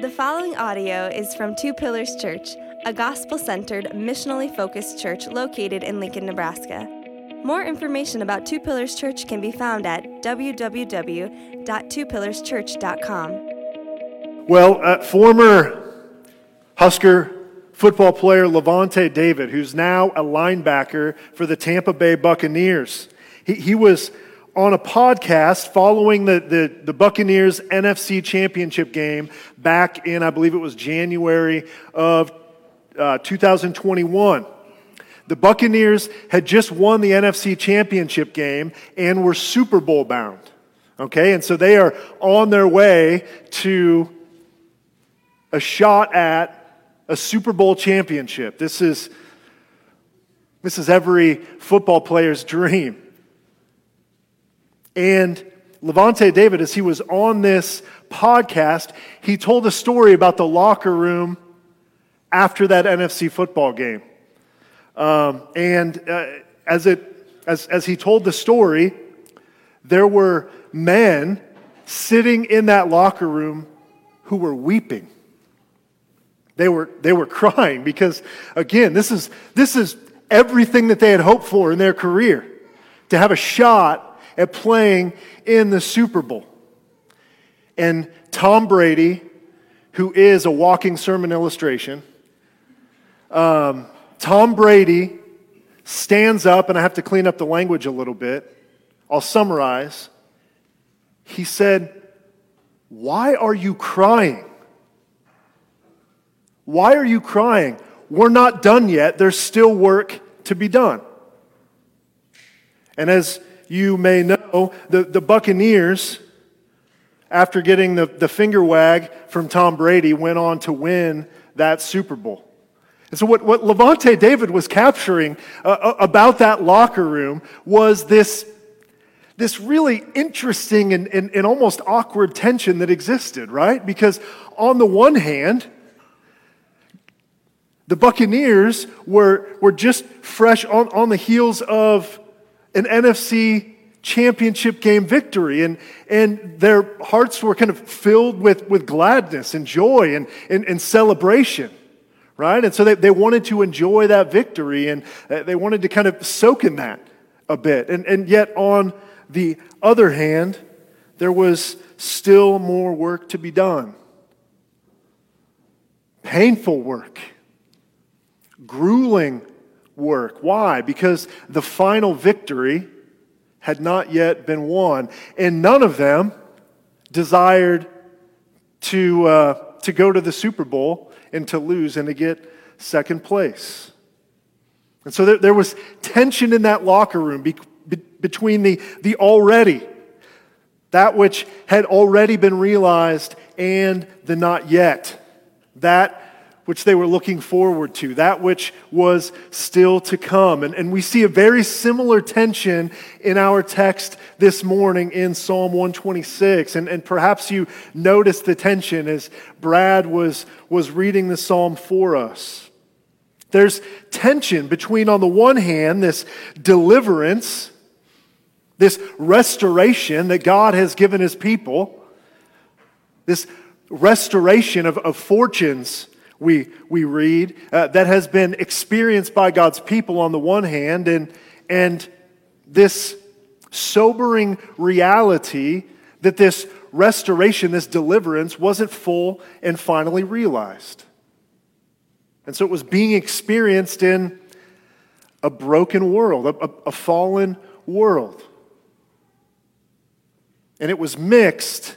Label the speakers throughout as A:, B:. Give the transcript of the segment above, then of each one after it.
A: The following audio is from Two Pillars Church, a gospel centered, missionally focused church located in Lincoln, Nebraska. More information about Two Pillars Church can be found at www.twopillarschurch.com.
B: Well, uh, former Husker football player Lavonte David, who's now a linebacker for the Tampa Bay Buccaneers, he, he was on a podcast following the, the, the, Buccaneers NFC championship game back in, I believe it was January of uh, 2021. The Buccaneers had just won the NFC championship game and were Super Bowl bound. Okay, and so they are on their way to a shot at a Super Bowl championship. This is, this is every football player's dream. And Lavonte David, as he was on this podcast, he told a story about the locker room after that NFC football game. Um, and uh, as, it, as, as he told the story, there were men sitting in that locker room who were weeping. They were, they were crying because, again, this is, this is everything that they had hoped for in their career to have a shot at playing in the Super Bowl. And Tom Brady, who is a walking sermon illustration, um, Tom Brady stands up, and I have to clean up the language a little bit. I'll summarize. He said, Why are you crying? Why are you crying? We're not done yet. There's still work to be done. And as you may know, the, the Buccaneers, after getting the, the finger wag from Tom Brady, went on to win that Super Bowl. And so, what, what Lavonte David was capturing uh, uh, about that locker room was this, this really interesting and, and, and almost awkward tension that existed, right? Because, on the one hand, the Buccaneers were, were just fresh on, on the heels of an NFC championship game victory. And, and their hearts were kind of filled with, with gladness and joy and, and, and celebration, right? And so they, they wanted to enjoy that victory and uh, they wanted to kind of soak in that a bit. And, and yet, on the other hand, there was still more work to be done. Painful work, grueling work. Why? Because the final victory had not yet been won, and none of them desired to, uh, to go to the Super Bowl and to lose and to get second place. And so there, there was tension in that locker room be, be, between the, the already, that which had already been realized, and the not yet. That which they were looking forward to, that which was still to come. And, and we see a very similar tension in our text this morning in Psalm 126. And, and perhaps you noticed the tension as Brad was, was reading the psalm for us. There's tension between, on the one hand, this deliverance, this restoration that God has given his people, this restoration of, of fortunes we, we read, uh, that has been experienced by God's people on the one hand, and, and this sobering reality that this restoration, this deliverance, wasn't full and finally realized. And so it was being experienced in a broken world, a, a, a fallen world. And it was mixed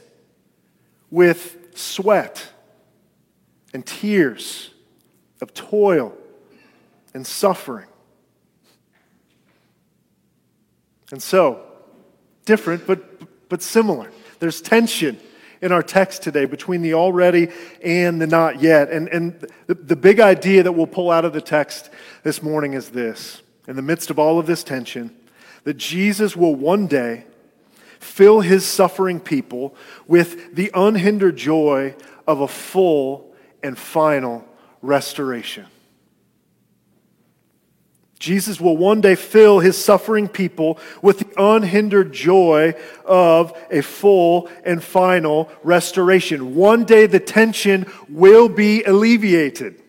B: with sweat and tears of toil and suffering. And so, different but, but similar. There's tension in our text today between the already and the not yet. And, and the, the big idea that we'll pull out of the text this morning is this in the midst of all of this tension, that Jesus will one day fill his suffering people with the unhindered joy of a full and final restoration. Jesus will one day fill his suffering people with the unhindered joy of a full and final restoration. One day the tension will be alleviated.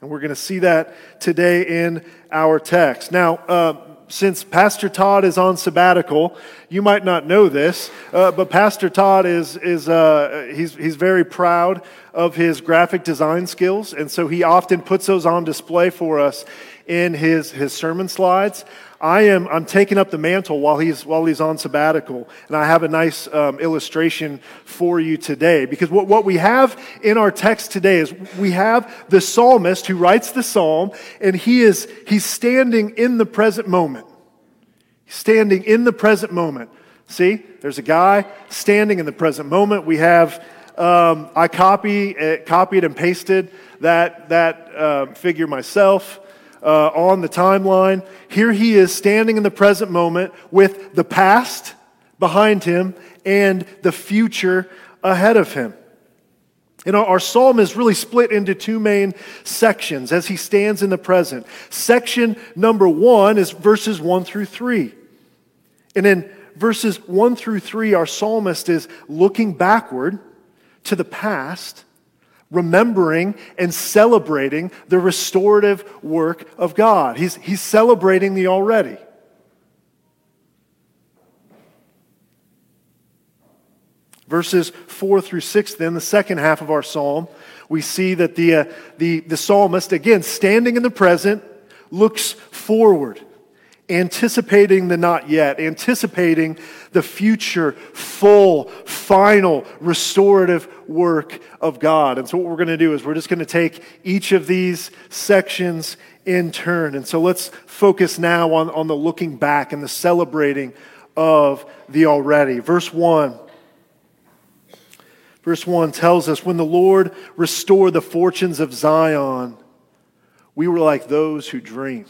B: And we're going to see that today in our text. Now, uh, since Pastor Todd is on sabbatical, you might not know this, uh, but Pastor Todd is, is uh, he's, he's very proud of his graphic design skills, and so he often puts those on display for us in his, his sermon slides. I am I'm taking up the mantle while he's while he's on sabbatical, and I have a nice um, illustration for you today. Because what, what we have in our text today is we have the psalmist who writes the psalm, and he is he's standing in the present moment. Standing in the present moment. See, there's a guy standing in the present moment. We have um, I copy uh, copied and pasted that that uh, figure myself uh, on the timeline. Here he is standing in the present moment with the past behind him and the future ahead of him. You know, our psalm is really split into two main sections as he stands in the present. Section number one is verses one through three. And in verses one through three, our psalmist is looking backward to the past remembering and celebrating the restorative work of God. He's, he's celebrating the already. Verses 4 through 6, then, the second half of our psalm, we see that the, uh, the, the psalmist, again, standing in the present, looks forward anticipating the not yet, anticipating the future, full, final, restorative work of God. And so, what we're going to do is we're just going to take each of these sections in turn. And so, let's focus now on, on the looking back and the celebrating of the already. Verse 1. Verse 1 tells us when the Lord restored the fortunes of Zion, we were like those who dream.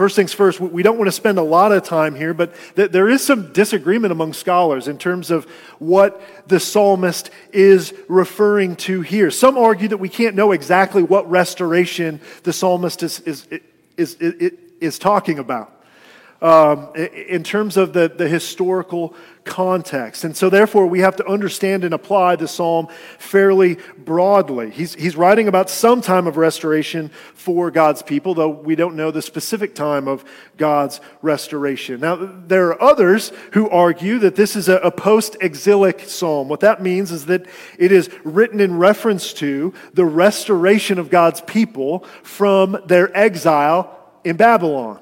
B: First things first, we don't want to spend a lot of time here, but there is some disagreement among scholars in terms of what the psalmist is referring to here. Some argue that we can't know exactly what restoration the psalmist is, is, is, is, is talking about um, in terms of the, the historical context. And so, therefore, we have to understand and apply the psalm fairly broadly. He's, he's writing about some time of restoration for God's people, though we don't know the specific time of God's restoration. Now, there are others who argue that this is a, a post exilic psalm. What that means is that it is written in reference to the restoration of God's people from their exile in Babylon.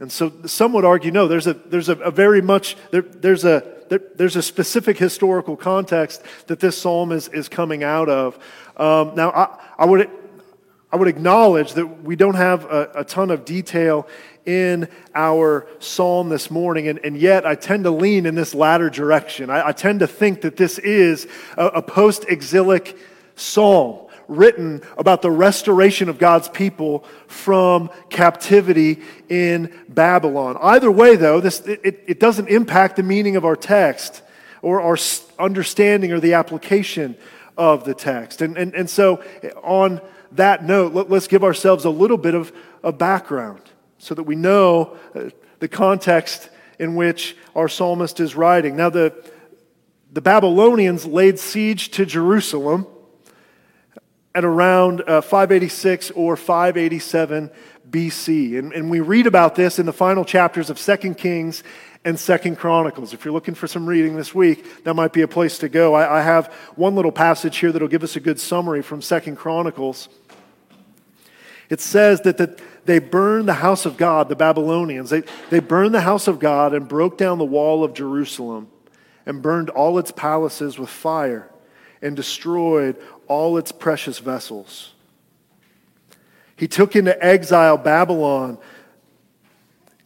B: And so some would argue, no, there's a, there's a, a very much, there, there's, a, there, there's a specific historical context that this psalm is, is coming out of. Um, now, I, I, would, I would acknowledge that we don't have a, a ton of detail in our psalm this morning, and, and yet I tend to lean in this latter direction. I, I tend to think that this is a, a post exilic psalm written about the restoration of God's people from captivity in Babylon. Either way, though, this, it, it doesn't impact the meaning of our text or our understanding or the application of the text. And, and, and so, on that note, let, us give ourselves a little bit of a background so that we know uh, the context in which our psalmist is writing. Now, the, the Babylonians laid siege to Jerusalem at around uh, 586 or 587 BC. And, and we read about this in the final chapters of 2 Kings and Second Chronicles. If you're looking for some reading this week, that might be a place to go. I, I have one little passage here that'll give us a good summary from Second Chronicles. It says that the, they burned the house of God, the Babylonians. They, they burned the house of God and broke down the wall of Jerusalem and burned all its palaces with fire and destroyed all its precious vessels. He took into exile Babylon.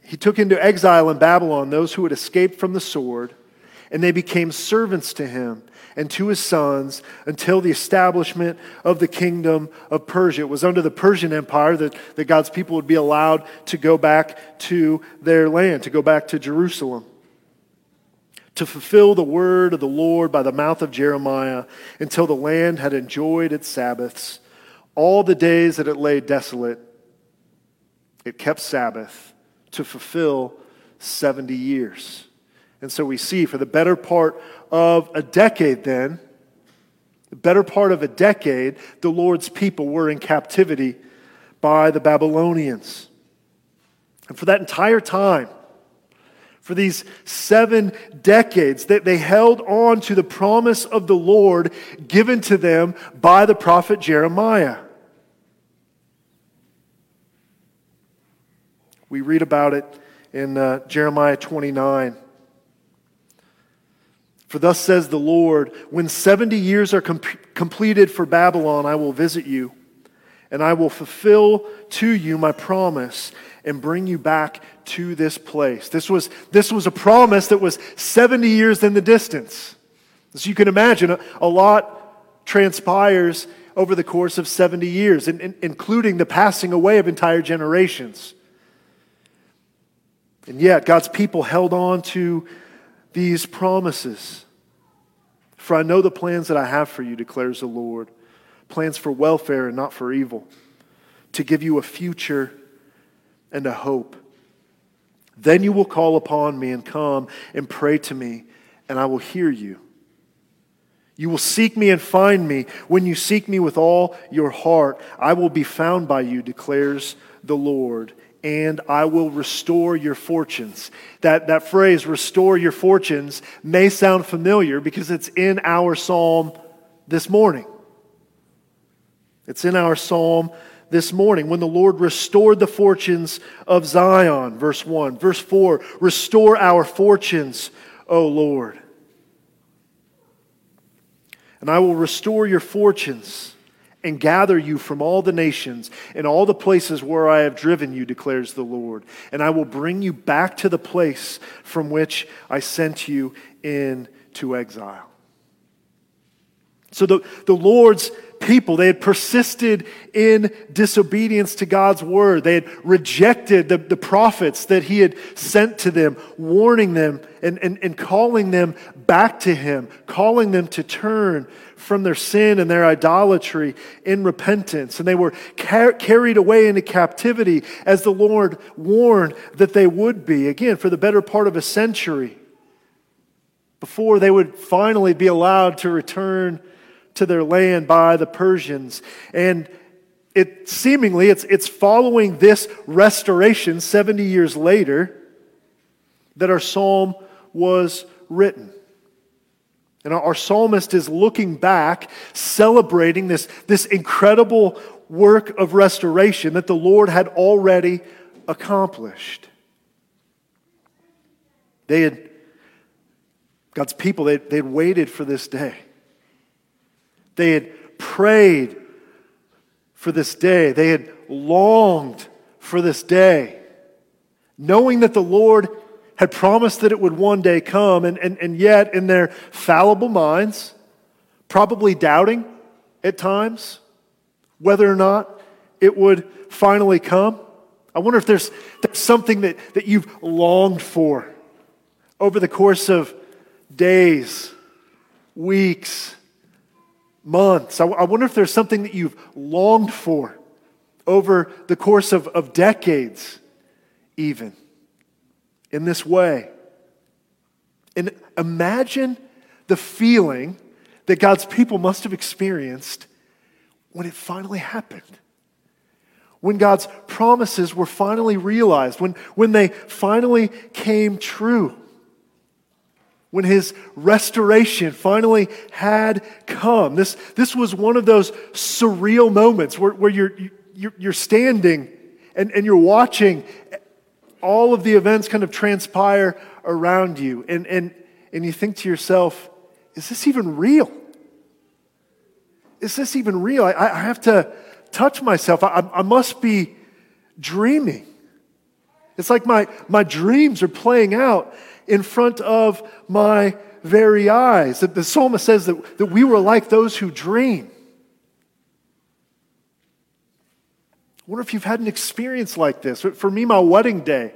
B: He took into exile in Babylon those who had escaped from the sword, and they became servants to him and to his sons until the establishment of the kingdom of Persia. It was under the Persian Empire that, that God's people would be allowed to go back to their land, to go back to Jerusalem. To fulfill the word of the Lord by the mouth of Jeremiah until the land had enjoyed its Sabbaths. All the days that it lay desolate, it kept Sabbath to fulfill 70 years. And so we see for the better part of a decade, then, the better part of a decade, the Lord's people were in captivity by the Babylonians. And for that entire time, for these seven decades, that they held on to the promise of the Lord given to them by the prophet Jeremiah. We read about it in uh, Jeremiah 29. For thus says the Lord, when 70 years are com- completed for Babylon, I will visit you, and I will fulfill to you my promise and bring you back to this place. This was, this was a promise that was 70 years in the distance. As you can imagine, a, a lot transpires over the course of 70 years, in, in, including the passing away of entire generations. And yet, God's people held on to these promises. For I know the plans that I have for you, declares the Lord plans for welfare and not for evil, to give you a future and a hope. Then you will call upon me and come and pray to me, and I will hear you. You will seek me and find me. When you seek me with all your heart, I will be found by you, declares the Lord, and I will restore your fortunes. That, that phrase, restore your fortunes, may sound familiar because it's in our psalm this morning. It's in our psalm this morning when the Lord restored the fortunes of Zion, verse 1. Verse 4 Restore our fortunes, O Lord. And I will restore your fortunes and gather you from all the nations and all the places where I have driven you, declares the Lord. And I will bring you back to the place from which I sent you into exile. So the, the Lord's people. They had persisted in disobedience to God's word. They had rejected the, the prophets that he had sent to them, warning them and, and, and calling them back to him, calling them to turn from their sin and their idolatry in repentance. And they were car- carried away into captivity as the Lord warned that they would be, again, for the better part of a century before they would finally be allowed to return to their land by the Persians. And it seemingly it's, it's following this restoration 70 years later that our psalm was written. And our psalmist is looking back, celebrating this, this incredible work of restoration that the Lord had already accomplished. They had, God's people, they, they'd waited for this day. They had prayed for this day, they had longed for this day, knowing that the Lord had promised that it would one day come, and, and, and yet in their fallible minds, probably doubting at times whether or not it would finally come. I wonder if there's, there's something that, that you've longed for over the course of days, weeks, months. I, I wonder if there's something that you've longed for over the course of, of decades, even in this way. And imagine the feeling that God's people must have experienced when it finally happened. When God's promises were finally realized, when, when they finally came true when his restoration finally had come. This, this was one of those surreal moments where, where you're, you're, you're standing and, and you're watching all of the events kind of transpire around you. And, and, and you think to yourself, is this even real? Is this even real? I, I have to touch myself. I, I must be dreaming. It's like my, my dreams are playing out in front of my very eyes. That the psalmist says that, that we were like those who dream. I wonder if you've had an experience like this. For me, my wedding day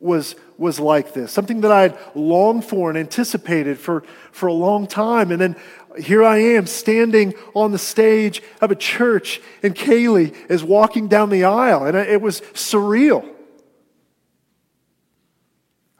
B: was, was like this, something that I had longed for and anticipated for, for a long time. And then here I am standing on the stage of a church, and Kaylee is walking down the aisle, and it was surreal.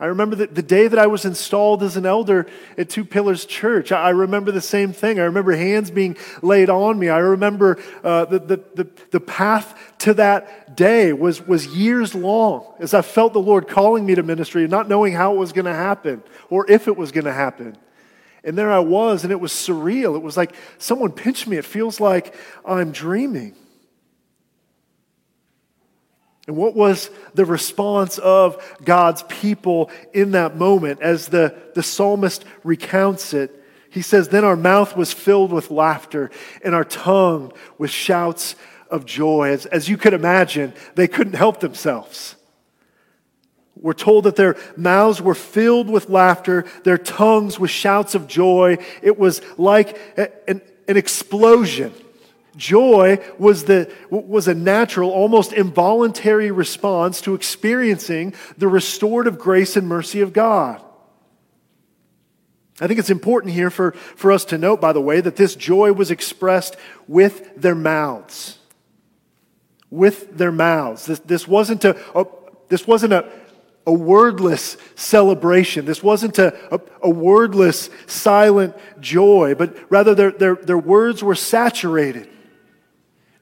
B: I remember the, the day that I was installed as an elder at Two Pillars Church. I, I remember the same thing. I remember hands being laid on me. I remember uh, the, the, the, the path to that day was, was years long as I felt the Lord calling me to ministry, not knowing how it was going to happen or if it was going to happen. And there I was, and it was surreal. It was like someone pinched me. It feels like I'm dreaming. And what was the response of God's people in that moment as the, the psalmist recounts it? He says, Then our mouth was filled with laughter and our tongue with shouts of joy. As, as you could imagine, they couldn't help themselves. We're told that their mouths were filled with laughter, their tongues with shouts of joy. It was like an, an explosion Joy was, the, was a natural, almost involuntary response to experiencing the restorative grace and mercy of God. I think it's important here for, for us to note, by the way, that this joy was expressed with their mouths. With their mouths. This, this wasn't, a, a this wasn't a, a wordless celebration. This wasn't a, a, a, wordless, silent joy, but rather their, their, their words were saturated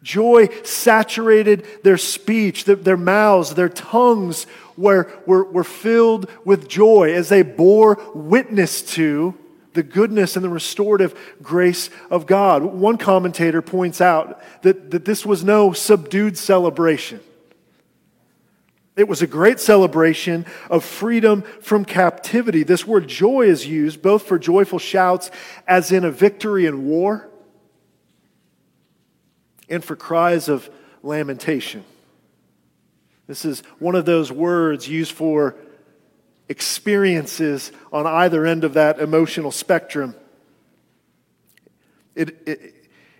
B: Joy saturated their speech, their mouths, their tongues were, were, were filled with joy as they bore witness to the goodness and the restorative grace of God. One commentator points out that, that this was no subdued celebration. It was a great celebration of freedom from captivity. This word joy is used both for joyful shouts, as in a victory in war, and for cries of lamentation. This is one of those words used for experiences on either end of that emotional spectrum. It, it,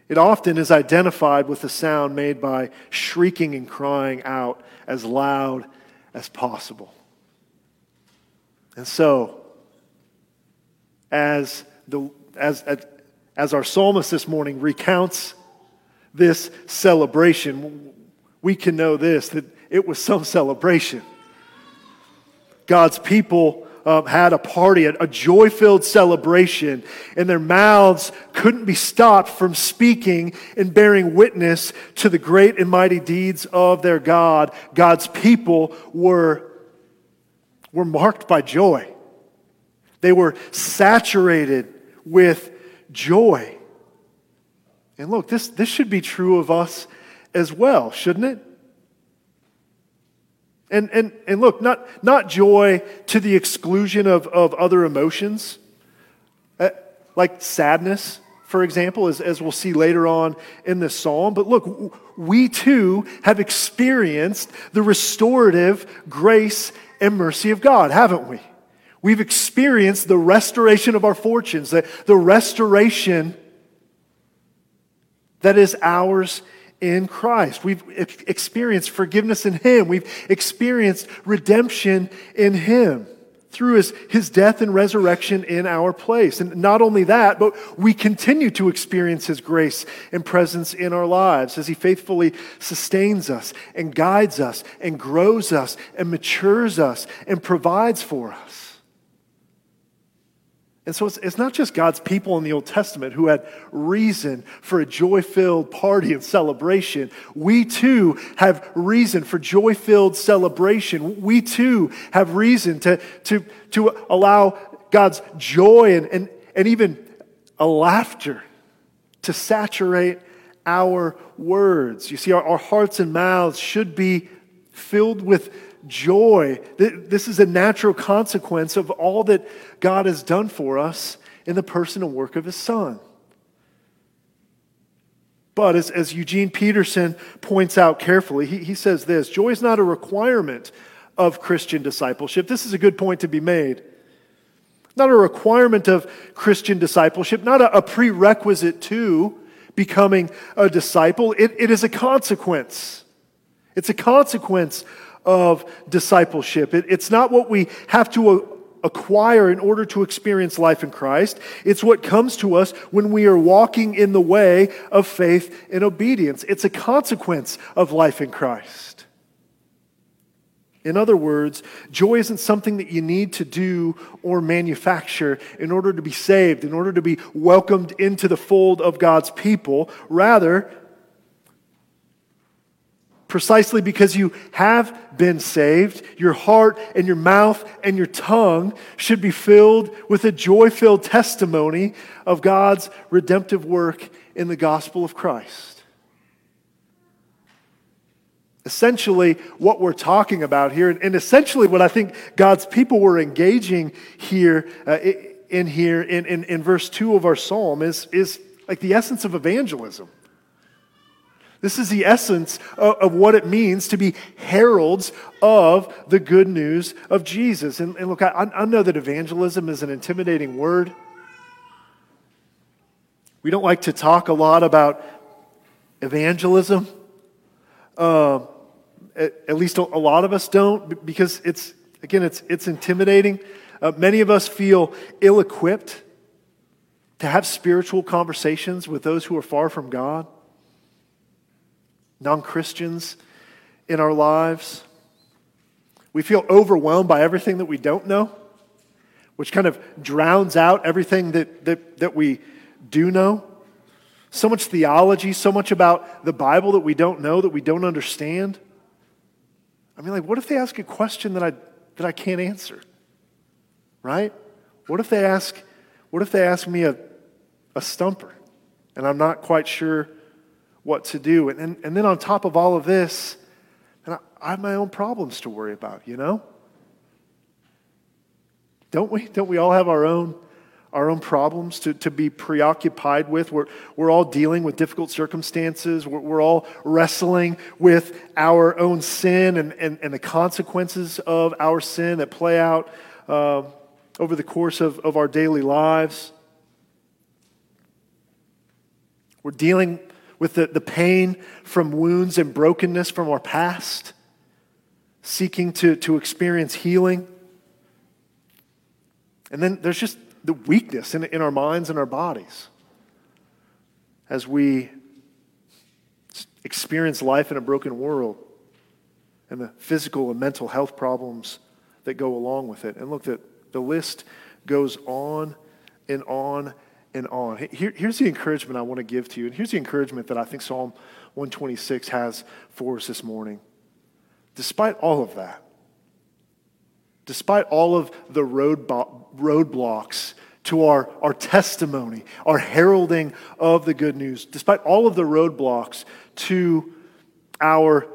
B: it often is identified with the sound made by shrieking and crying out as loud as possible. And so, as, the, as, as our psalmist this morning recounts this celebration, we can know this that it was some celebration. God's people um, had a party, a, a joy filled celebration, and their mouths couldn't be stopped from speaking and bearing witness to the great and mighty deeds of their God. God's people were, were marked by joy, they were saturated with joy. And look, this, this should be true of us as well, shouldn't it? And, and, and look, not, not joy to the exclusion of, of other emotions, uh, like sadness, for example, as, as we'll see later on in this psalm. But look, we too have experienced the restorative grace and mercy of God, haven't we? We've experienced the restoration of our fortunes, the, the restoration that is ours in Christ. We've experienced forgiveness in Him. We've experienced redemption in Him through his, his death and resurrection in our place. And not only that, but we continue to experience His grace and presence in our lives as He faithfully sustains us and guides us and grows us and matures us and provides for us. And so it's, it's, not just God's people in the Old Testament who had reason for a joy filled party and celebration. We too have reason for joy filled celebration. We too have reason to, to, to allow God's joy and, and, and even a laughter to saturate our words. You see, our, our hearts and mouths should be filled with joy. This is a natural consequence of all that God has done for us in the person and work of his Son. But as, as Eugene Peterson points out carefully, he, he says this joy is not a requirement of Christian discipleship. This is a good point to be made. Not a requirement of Christian discipleship, not a, a prerequisite to becoming a disciple. It, it is a consequence. It's a consequence of discipleship. It, it's not what we have to acquire in order to experience life in Christ. It's what comes to us when we are walking in the way of faith and obedience. It's a consequence of life in Christ. In other words, joy isn't something that you need to do or manufacture in order to be saved, in order to be welcomed into the fold of God's people. Rather, precisely because you have been saved, your heart and your mouth and your tongue should be filled with a joy filled testimony of God's redemptive work in the gospel of Christ. Essentially, what we're talking about here, and essentially what I think God's people were engaging here uh, in here in, in, in verse 2 of our psalm is, is like the essence of evangelism. This is the essence of, of, what it means to be heralds of the good news of Jesus. And, and look, I, I, know that evangelism is an intimidating word. We don't like to talk a lot about evangelism. Uh, at, at, least a, lot of us don't, because it's, again, it's, it's intimidating. Uh, many of us feel ill equipped to have spiritual conversations with those who are far from God non Christians in our lives. We feel overwhelmed by everything that we don't know, which kind of drowns out everything that, that, that we do know. So much theology, so much about the Bible that we don't know, that we don't understand. I mean, like, what if they ask a question that I, that I can't answer? Right? What if they ask, what if they ask me a, a stumper and I'm not quite sure what to do. And, and, and then on top of all of this, I, I have my own problems to worry about, you know? Don't we? Don't we all have our own, our own problems to, to be preoccupied with? We're, we're all dealing with difficult circumstances. We're, we're all wrestling with our own sin and, and, and the consequences of our sin that play out uh, over the course of, of our daily lives. We're dealing with the, the pain from wounds and brokenness from our past, seeking to, to experience healing. And then there's just the weakness in, in our minds and our bodies as we experience life in a broken world and the physical and mental health problems that go along with it. And look, the, the list goes on and on and on. Here, here's the encouragement I want to give to you, and here's the encouragement that I think Psalm 126 has for us this morning. Despite all of that, despite all of the road roadblocks to our, our testimony, our heralding of the good news, despite all of the roadblocks to our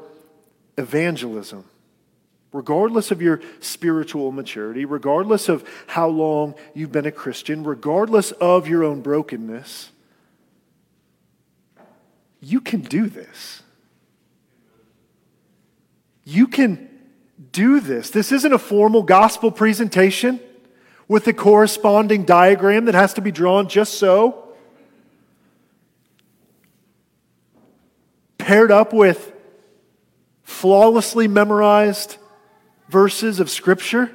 B: evangelism, regardless of your spiritual maturity, regardless of how long you've been a Christian, regardless of your own brokenness, you can do this. You can do this. This isn't a formal gospel presentation with a corresponding diagram that has to be drawn just so. Paired up with flawlessly memorized verses of Scripture.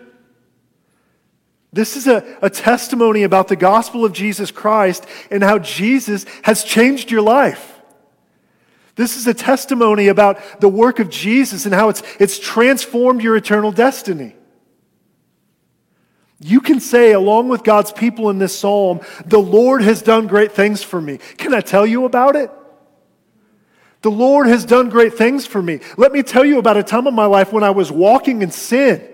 B: This is a, a testimony about the gospel of Jesus Christ and how Jesus has changed your life. This is a testimony about the work of Jesus and how it's, it's transformed your eternal destiny. You can say, along with God's people in this psalm, the Lord has done great things for me. Can I tell you about it? The Lord has done great things for me. Let me tell you about a time in my life when I was walking in sin,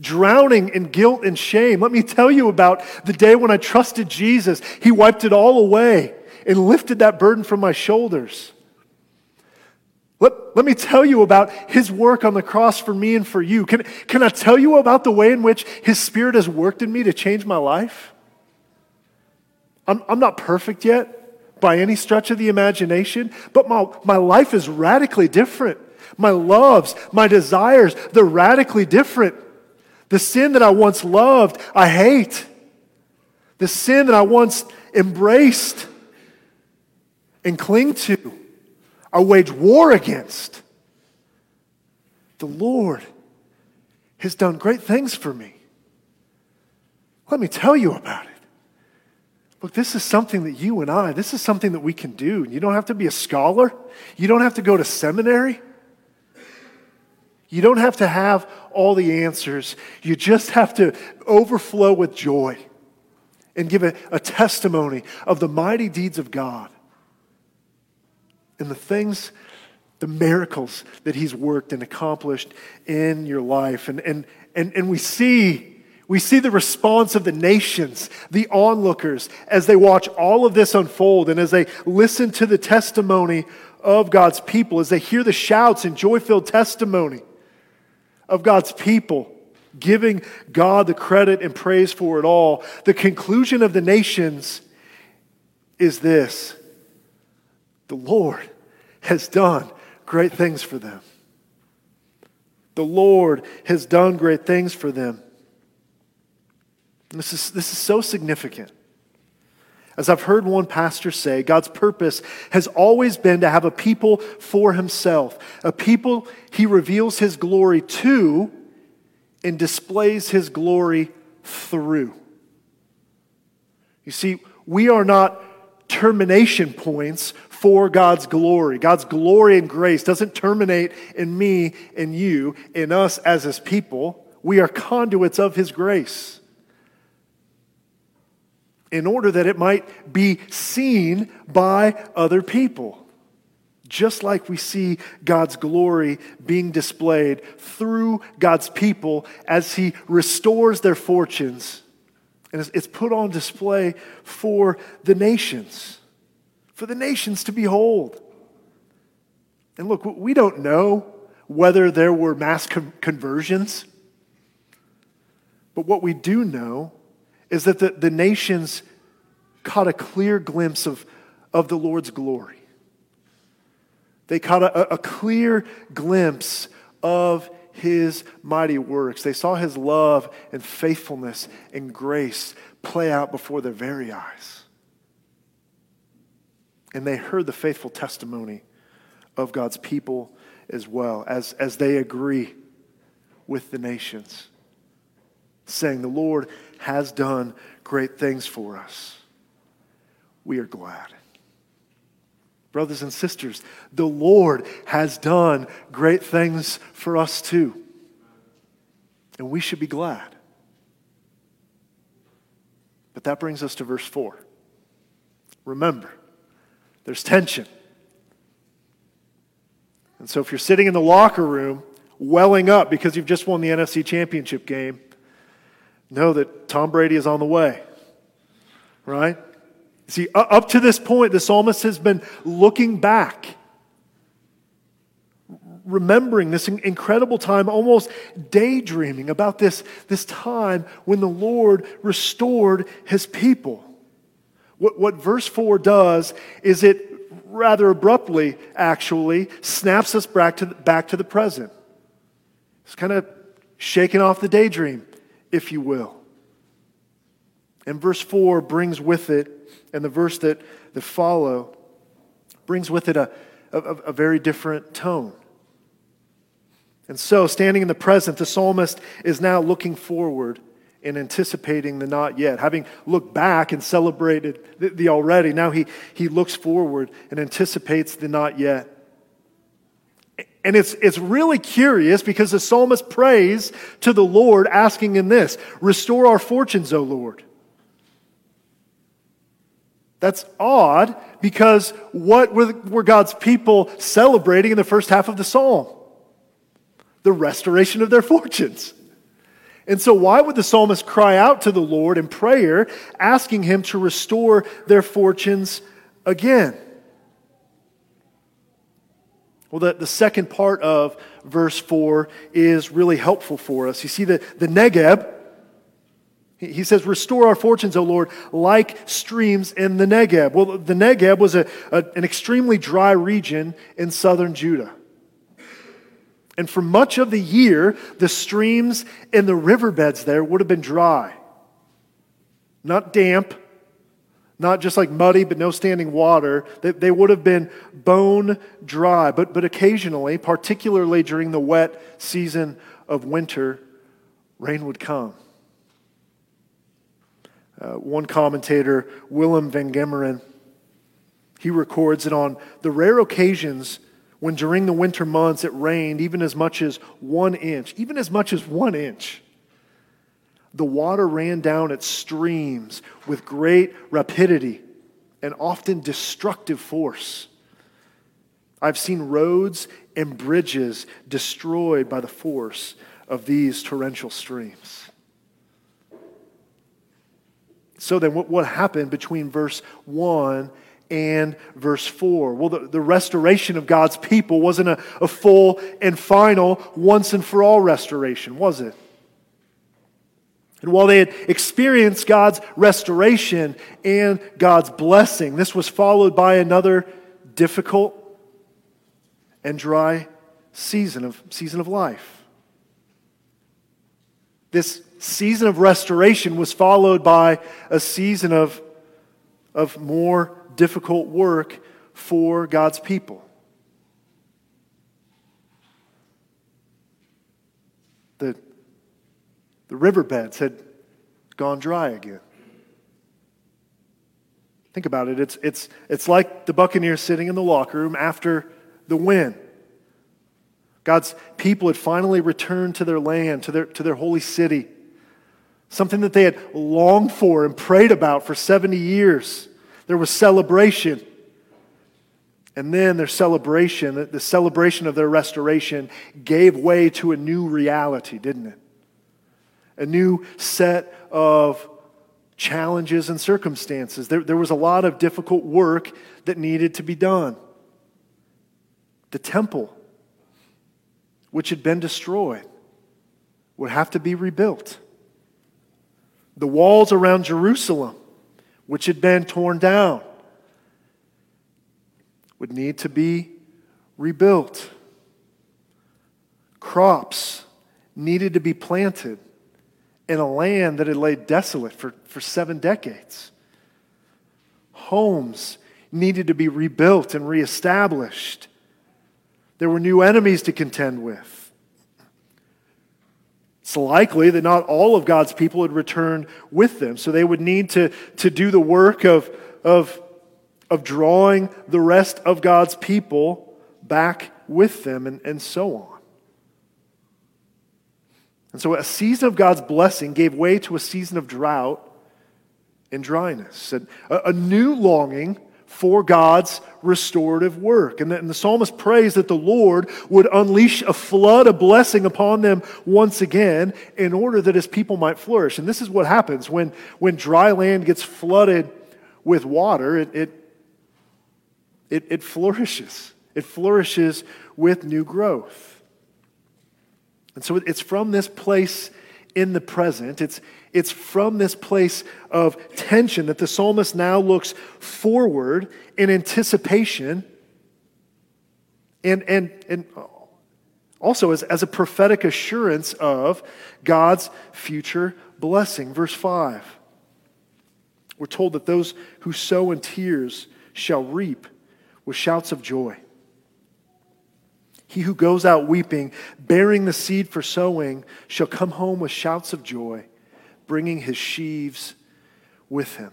B: drowning in guilt and shame. Let me tell you about the day when I trusted Jesus. He wiped it all away and lifted that burden from my shoulders. Let, let me tell you about his work on the cross for me and for you. Can, can I tell you about the way in which his spirit has worked in me to change my life? I'm, I'm not perfect yet by any stretch of the imagination, but my, my life is radically different. My loves, my desires, they're radically different. The sin that I once loved, I hate. The sin that I once embraced and cling to, I wage war against. The Lord has done great things for me. Let me tell you about it. Look, this is something that you and I, this is something that we can do. You don't have to be a scholar, you don't have to go to seminary. You don't have to have all the answers. You just have to overflow with joy and give a, a testimony of the mighty deeds of God and the things, the miracles that He's worked and accomplished in your life. And, and, and, and we see. We see the response of the nations, the onlookers, as they watch all of this unfold and as they listen to the testimony of God's people, as they hear the shouts and joy filled testimony of God's people, giving God the credit and praise for it all. The conclusion of the nations is this the Lord has done great things for them. The Lord has done great things for them. This is, this is so significant. As I've heard one pastor say, God's purpose has always been to have a people for himself, a people he reveals his glory to and displays his glory through. You see, we are not termination points for God's glory. God's glory and grace doesn't terminate in me and you, in us as his people. We are conduits of his grace in order that it might be seen by other people. Just like we see God's glory being displayed through God's people as He restores their fortunes. And it's put on display for the nations for the nations to behold. And look, we don't know whether there were mass conversions, but what we do know is that the, the nations caught a clear glimpse of, of the Lord's glory. They caught a, a clear glimpse of his mighty works. They saw his love and faithfulness and grace play out before their very eyes. And they heard the faithful testimony of God's people as well, as, as they agree with the nations, saying, The Lord has done great things for us. We are glad. Brothers and sisters, the Lord has done great things for us too. And we should be glad. But that brings us to verse 4. Remember, there's tension. And so if you're sitting in the locker room welling up because you've just won the NFC championship game, know that Tom Brady is on the way. Right? See, up to this point, the psalmist has been looking back, remembering this incredible time, almost daydreaming about this, this time when the Lord restored his people. What, what verse 4 does is it rather abruptly, actually, snaps us back to back to the present. It's kind of shaking off the daydream, if you will. And verse 4 brings with it, and the verse that, that follow brings with it a, a, a very different tone. And so, standing in the present, the psalmist is now looking forward and anticipating the not yet. Having looked back and celebrated the, the, already, now he, he looks forward and anticipates the not yet. And it's, it's really curious because the psalmist prays to the Lord, asking in this Restore our fortunes, O Lord. That's odd because what were, were God's people celebrating in the first half of the psalm? The restoration of their fortunes. And so, why would the psalmist cry out to the Lord in prayer, asking him to restore their fortunes again? Well, the, the second part of verse 4 is really helpful for us. You see, the, the Negeb, he says, Restore our fortunes, O Lord, like streams in the Negeb. Well, the Negeb was a, a, an extremely dry region in southern Judah. And for much of the year, the streams and the riverbeds there would have been dry. Not damp, Not just like muddy, but no standing water. They, they would have been bone dry. But, but occasionally, particularly during the wet season of winter, rain would come. Uh, one commentator, Willem van Gemeren, he records that on the rare occasions when during the winter months it rained even as much as one inch, even as much as one inch, the water ran down its streams with great rapidity and often destructive force. I've seen roads and bridges destroyed by the force of these torrential streams. So then, what, what happened between verse 1 and verse 4. Well, the, the restoration of God's people wasn't a, a full and final, once and for all restoration, was it? And while they had experienced God's restoration and God's blessing, this was followed by another difficult and dry season of, season of life. This season of restoration was followed by a season of, of more difficult work for God's people. The, the riverbeds had gone dry again. Think about it. It's, it's, it's like the Buccaneers sitting in the locker room after the win. God's people had finally returned to their land, to their, to their holy city, something that they had longed for and prayed about for 70 years. There was celebration. And then their celebration, the celebration of their restoration, gave way to a new reality, didn't it? A new set of challenges and circumstances. There, there was a lot of difficult work that needed to be done. The temple, which had been destroyed, would have to be rebuilt. The walls around Jerusalem which had been torn down, would need to be rebuilt. Crops needed to be planted in a land that had laid desolate for, for seven decades. Homes needed to be rebuilt and reestablished. There were new enemies to contend with. It's likely that not all of God's people would return with them. So they would need to, to do the work of, of, of drawing the rest of God's people back with them and, and so on. And so a season of God's blessing gave way to a season of drought and dryness. And a, a new longing for God's restorative work. And the, and the, psalmist prays that the Lord would unleash a flood of blessing upon them once again in order that his people might flourish. And this is what happens when, when dry land gets flooded with water, it, it, it, it flourishes. It flourishes with new growth. And so it's from this place in the present. It's, it's from this place of tension that the psalmist now looks forward in anticipation and, and, and also as, as a prophetic assurance of God's future blessing. Verse 5. We're told that those who sow in tears shall reap with shouts of joy. He who goes out weeping, bearing the seed for sowing, shall come home with shouts of joy, bringing his sheaves with him.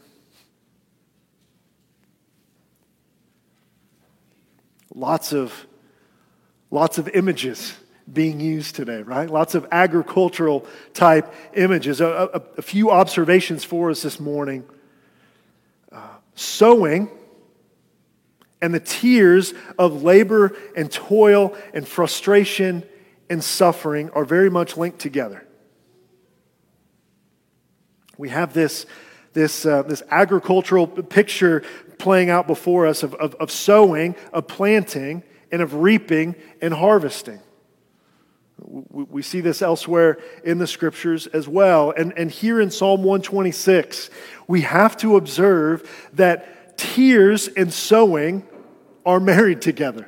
B: Lots of, lots of images being used today, right? Lots of agricultural type images. A, a, a few observations for us this morning. Uh, sowing and the tears of labor and toil and frustration and suffering are very much linked together. We have this, this, uh, this agricultural picture playing out before us of, of, of sowing, of planting, and of reaping and harvesting. We, we see this elsewhere in the scriptures as well. And, and here in Psalm 126, we have to observe that tears and sowing are married together.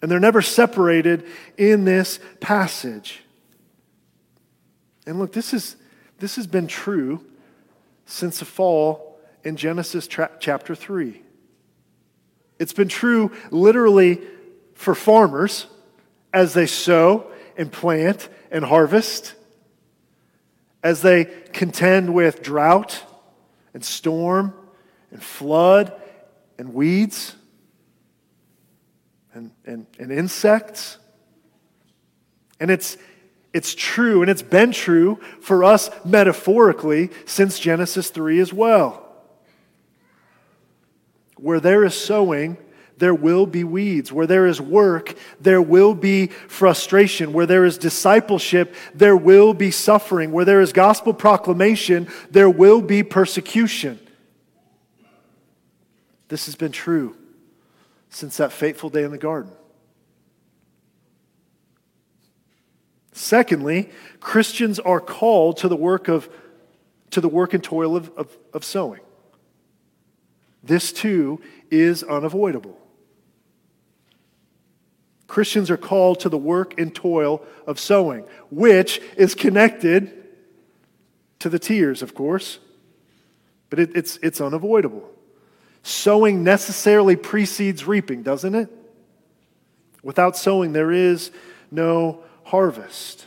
B: And they're never separated in this passage. And look, this, is, this has been true since the fall in Genesis tra- chapter 3. It's been true literally for farmers as they sow and plant and harvest, as they contend with drought and storm and flood and weeds and, and, and insects. And it's, it's true, and it's been true for us metaphorically since Genesis 3 as well. Where there is sowing, there will be weeds. Where there is work, there will be frustration. Where there is discipleship, there will be suffering. Where there is gospel proclamation, there will be persecution. This has been true since that fateful day in the garden. Secondly, Christians are called to the work of to the work and toil of, of, of sowing. This too is unavoidable. Christians are called to the work and toil of sowing, which is connected to the tears, of course, but it, it's, it's unavoidable. Sowing necessarily precedes reaping, doesn't it? Without sowing, there is no harvest.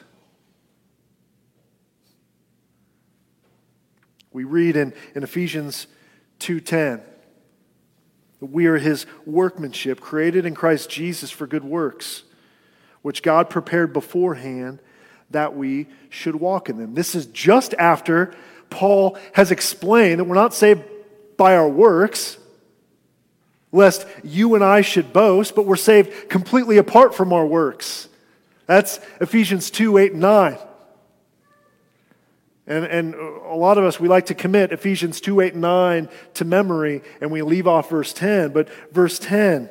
B: We read in, in Ephesians 2:10 that we are his workmanship created in Christ Jesus for good works which God prepared beforehand that we should walk in them. This is just after Paul has explained that we're not saved by our works lest you and I should boast, but we're saved completely apart from our works. That's Ephesians 2 8 and 9. And, and a lot of us, we like to commit Ephesians 2 8 and 9 to memory, and we leave off verse 10. But verse 10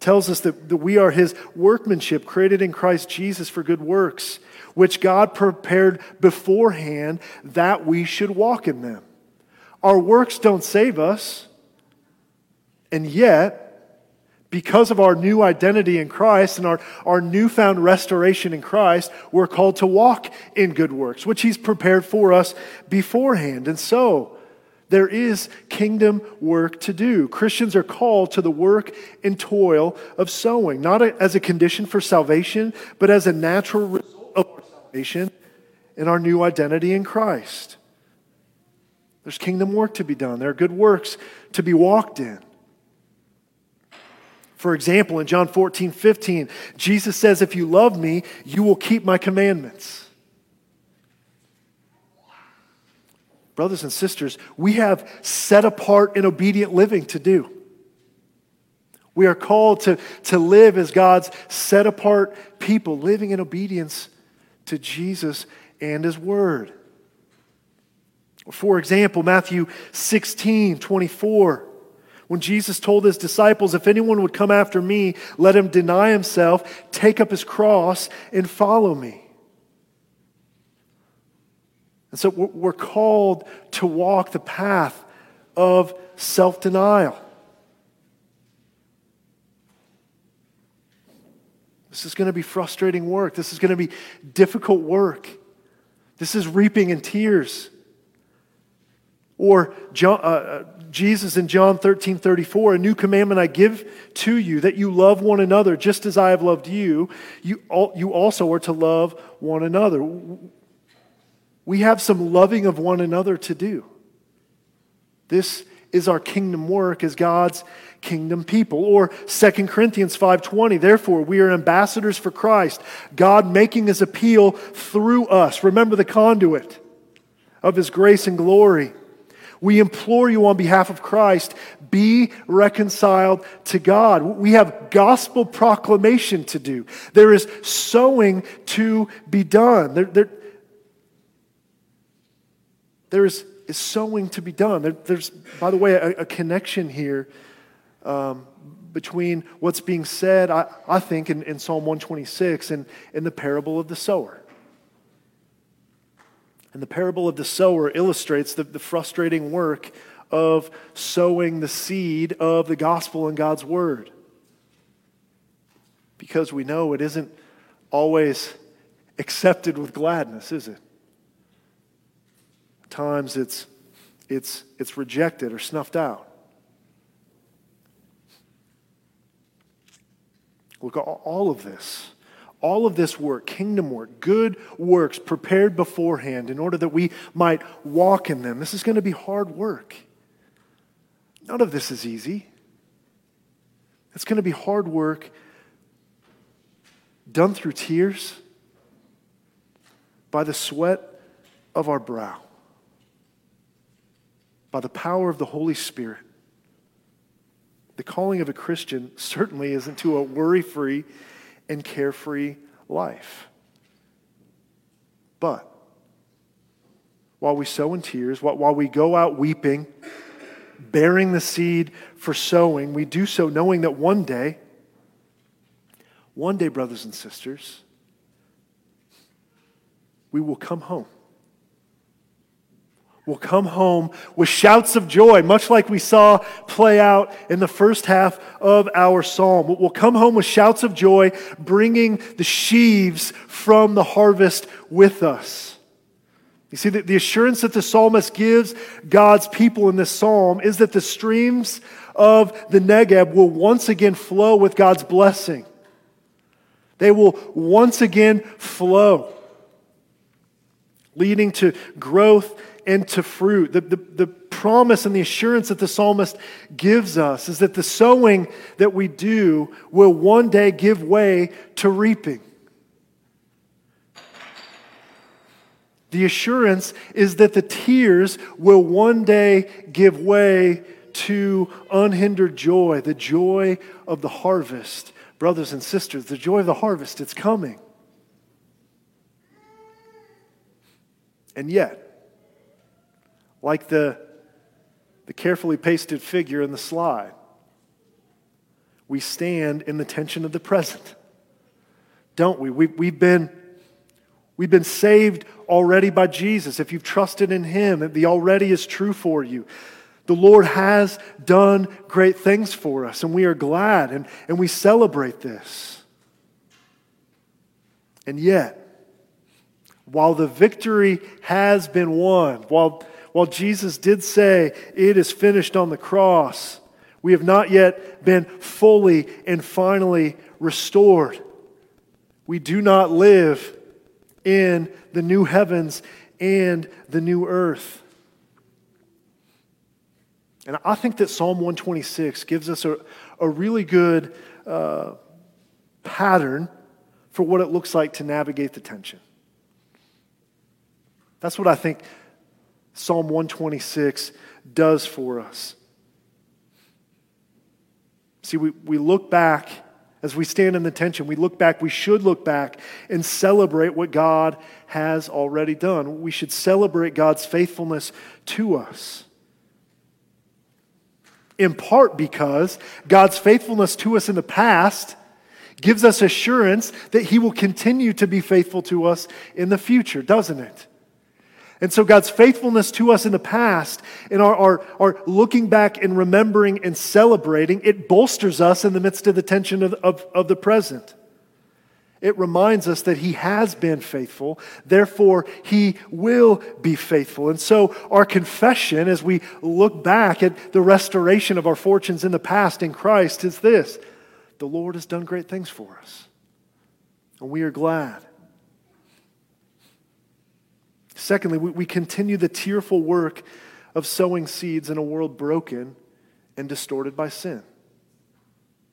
B: tells us that, that we are his workmanship, created in Christ Jesus for good works, which God prepared beforehand that we should walk in them. Our works don't save us. And yet, because of our new identity in Christ and our, our newfound restoration in Christ, we're called to walk in good works, which He's prepared for us beforehand. And so, there is kingdom work to do. Christians are called to the work and toil of sowing, not as a condition for salvation, but as a natural result of our salvation and our new identity in Christ. There's kingdom work to be done, there are good works to be walked in. For example, in John 14, 15, Jesus says, If you love me, you will keep my commandments. Brothers and sisters, we have set apart and obedient living to do. We are called to, to live as God's set apart people, living in obedience to Jesus and His Word. For example, Matthew 16, 24 when Jesus told his disciples, If anyone would come after me, let him deny himself, take up his cross, and follow me. And so we're called to walk the path of self denial. This is going to be frustrating work. This is going to be difficult work. This is reaping in tears. Or John, uh, uh Jesus in John 13 34, a new commandment I give to you, that you love one another just as I have loved you. You, you also are to love one another. We have some loving of one another to do. This is our kingdom work as God's kingdom people. Or 2 Corinthians 5:20, therefore we are ambassadors for Christ, God making his appeal through us. Remember the conduit of his grace and glory. We implore you on behalf of Christ, be reconciled to God. We have gospel proclamation to do. There is sowing to be done. There, there, there is, is sowing to be done. There, there's, by the way, a, a connection here um, between what's being said, I, I think, in, in Psalm 126 and, in the parable of the sower. And the parable of the sower illustrates the, the frustrating work of sowing the seed of the gospel and God's word. Because we know it isn't always accepted with gladness, is it? At times it's it's, it's rejected or snuffed out. Look, all of this, all of this work, kingdom work, good works prepared beforehand in order that we might walk in them, this is going to be hard work. None of this is easy. It's going to be hard work done through tears, by the sweat of our brow, by the power of the Holy Spirit. The calling of a Christian certainly isn't to a worry free and carefree life. But while we sow in tears, while we go out weeping, bearing the seed for sowing, we do so knowing that one day, one day, brothers and sisters, we will come home. We'll come home with shouts of joy, much like we saw play out in the first half of our psalm. We'll come home with shouts of joy, bringing the sheaves from the harvest with us. You see, the assurance that the psalmist gives God's people in this psalm is that the streams of the Negeb will once again flow with God's blessing. They will once again flow, leading to growth and to fruit. The, the, the, promise and the assurance that the psalmist gives us is that the sowing that we do will one day give way to reaping. The assurance is that the tears will one day give way to unhindered joy, the joy of the harvest brothers and sisters, the joy of the harvest, it's coming. And yet, like the, the carefully pasted figure in the slide, we stand in the tension of the present, don't we? we we've, been, we've been saved already by Jesus. If you've trusted in Him, the already is true for you. The Lord has done great things for us, and we are glad and, and we celebrate this. And yet, while the victory has been won, while, while Jesus did say, It is finished on the cross, we have not yet been fully and finally restored. We do not live in the new heavens and the new earth. And I think that Psalm 126 gives us a, a really good uh, pattern for what it looks like to navigate the tension. That's what I think Psalm 126 does for us. See, we, we look back as we stand in the tension, we look back, we should look back and celebrate what God has already done. We should celebrate God's faithfulness to us in part because God's faithfulness to us in the past gives us assurance that He will continue to be faithful to us in the future, doesn't it? And so, God's faithfulness to us in the past and our, our, our looking back and remembering and celebrating, it bolsters us in the midst of the tension of, of, of the present. It reminds us that He has been faithful, therefore, He will be faithful. And so, our confession, as we look back at the restoration of our fortunes in the past in Christ, is this the Lord has done great things for us, and we are glad. Secondly, we, we continue the tearful work of sowing seeds in a world broken and distorted by sin.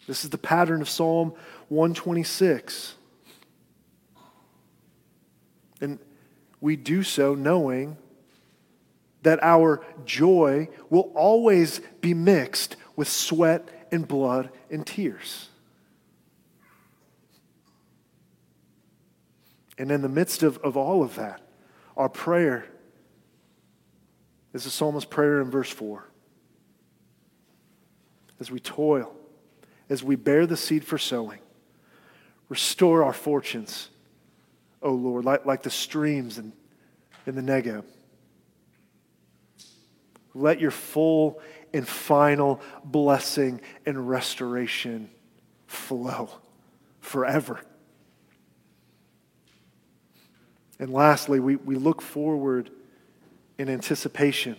B: This is the pattern of Psalm 126. And we do so knowing that our joy will always be mixed with sweat and blood and tears. And in the midst of, of all of that, our prayer is the psalmist's prayer in verse 4. As we toil, as we bear the seed for sowing, restore our fortunes O Lord, like, like the streams in, in the Negeb. Let your full and final blessing and restoration flow forever. And lastly, we, we look forward in anticipation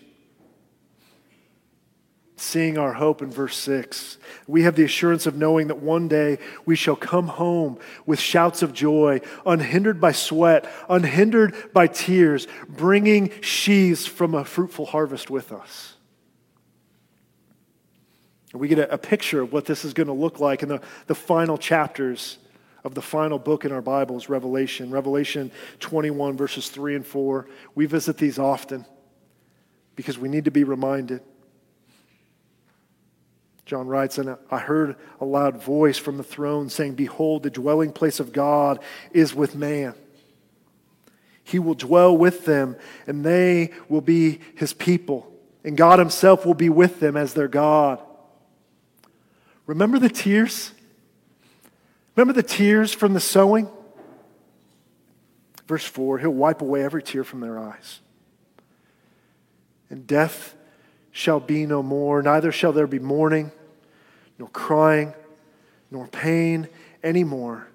B: seeing our hope in verse 6. We have the assurance of knowing that one day we shall come home with shouts of joy, unhindered by sweat, unhindered by tears, bringing sheaves from a fruitful harvest with us. We get a, a picture of what this is going to look like in the, the final chapters of the final book in our Bibles, Revelation. Revelation 21, verses 3 and 4. We visit these often because we need to be reminded. John writes, and I heard a loud voice from the throne saying, Behold, the dwelling place of God is with man. He will dwell with them, and they will be his people, and God himself will be with them as their God. Remember the tears? Remember the tears from the sowing? Verse 4 He'll wipe away every tear from their eyes. And death shall be no more, neither shall there be mourning, nor crying, nor pain anymore,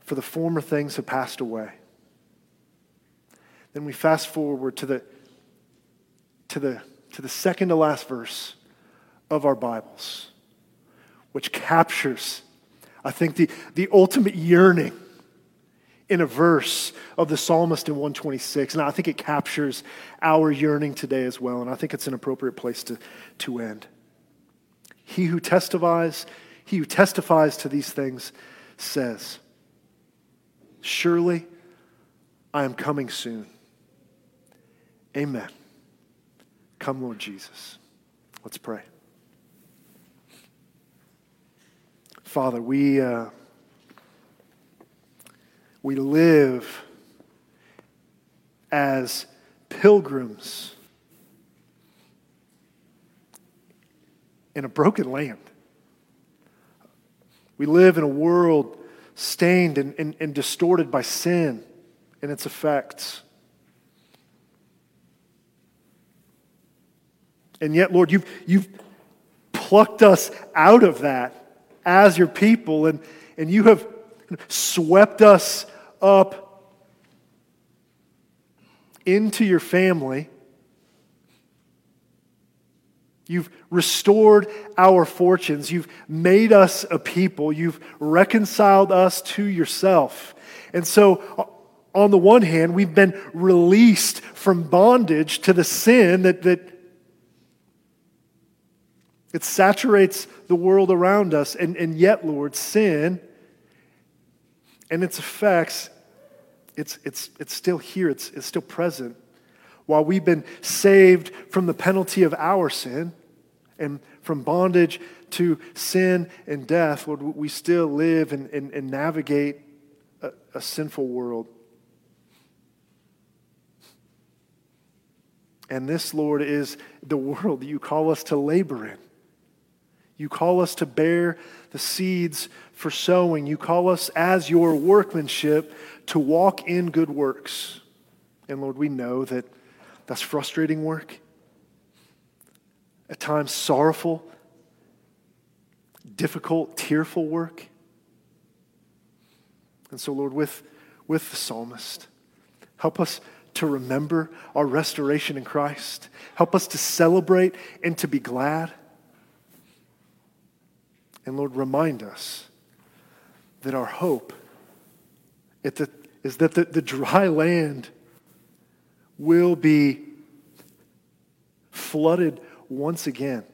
B: for the former things have passed away. Then we fast forward to the, to the, to the second to last verse of our Bibles, which captures I think the, the ultimate yearning in a verse of the psalmist in 126. And I think it captures our yearning today as well. And I think it's an appropriate place to, to end. He who testifies, he who testifies to these things says, Surely I am coming soon. Amen. Come, Lord Jesus. Let's pray. Father, we, uh, we live as pilgrims in a broken land. We live in a world stained and, and, and distorted by sin and its effects. And yet, Lord, you've, you've plucked us out of that as your people, and, and you have swept us up into your family. You've restored our fortunes. You've made us a people. You've reconciled us to yourself. And so, on the one hand, we've been released from bondage to the sin that, that it saturates the world around us. And, and yet, Lord, sin and its effects, it's, it's, it's still here, it's, it's still present. While we've been saved from the penalty of our sin and from bondage to sin and death, Lord, we still live and, and, and navigate a, a sinful world. And this, Lord, is the world that you call us to labor in. You call us to bear the seeds for sowing. You call us as your workmanship to walk in good works. And Lord, we know that that's frustrating work, at times sorrowful, difficult, tearful work. And so, Lord, with, with the psalmist, help us to remember our restoration in Christ. Help us to celebrate and to be glad. And Lord, remind us that our hope is that the, dry land will be flooded once again.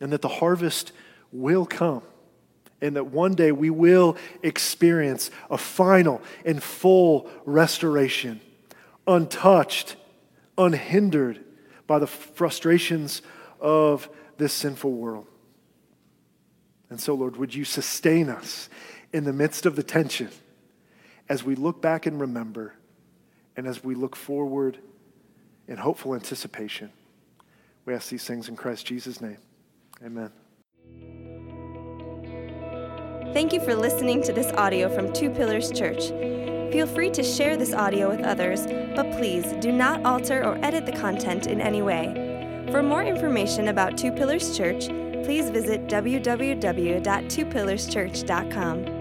B: And that the harvest will come. And that one day we will experience a final and full restoration, untouched, unhindered by the frustrations of this sinful world. And so, Lord, would you sustain us in the midst of the tension as we look back and remember, and as we look forward in hopeful anticipation? We ask these things in Christ Jesus' name. Amen.
A: Thank you for listening to this audio from Two Pillars Church. Feel free to share this audio with others, but please do not alter or edit the content in any way. For more information about Two Pillars Church, please visit www.twopillarschurch.com.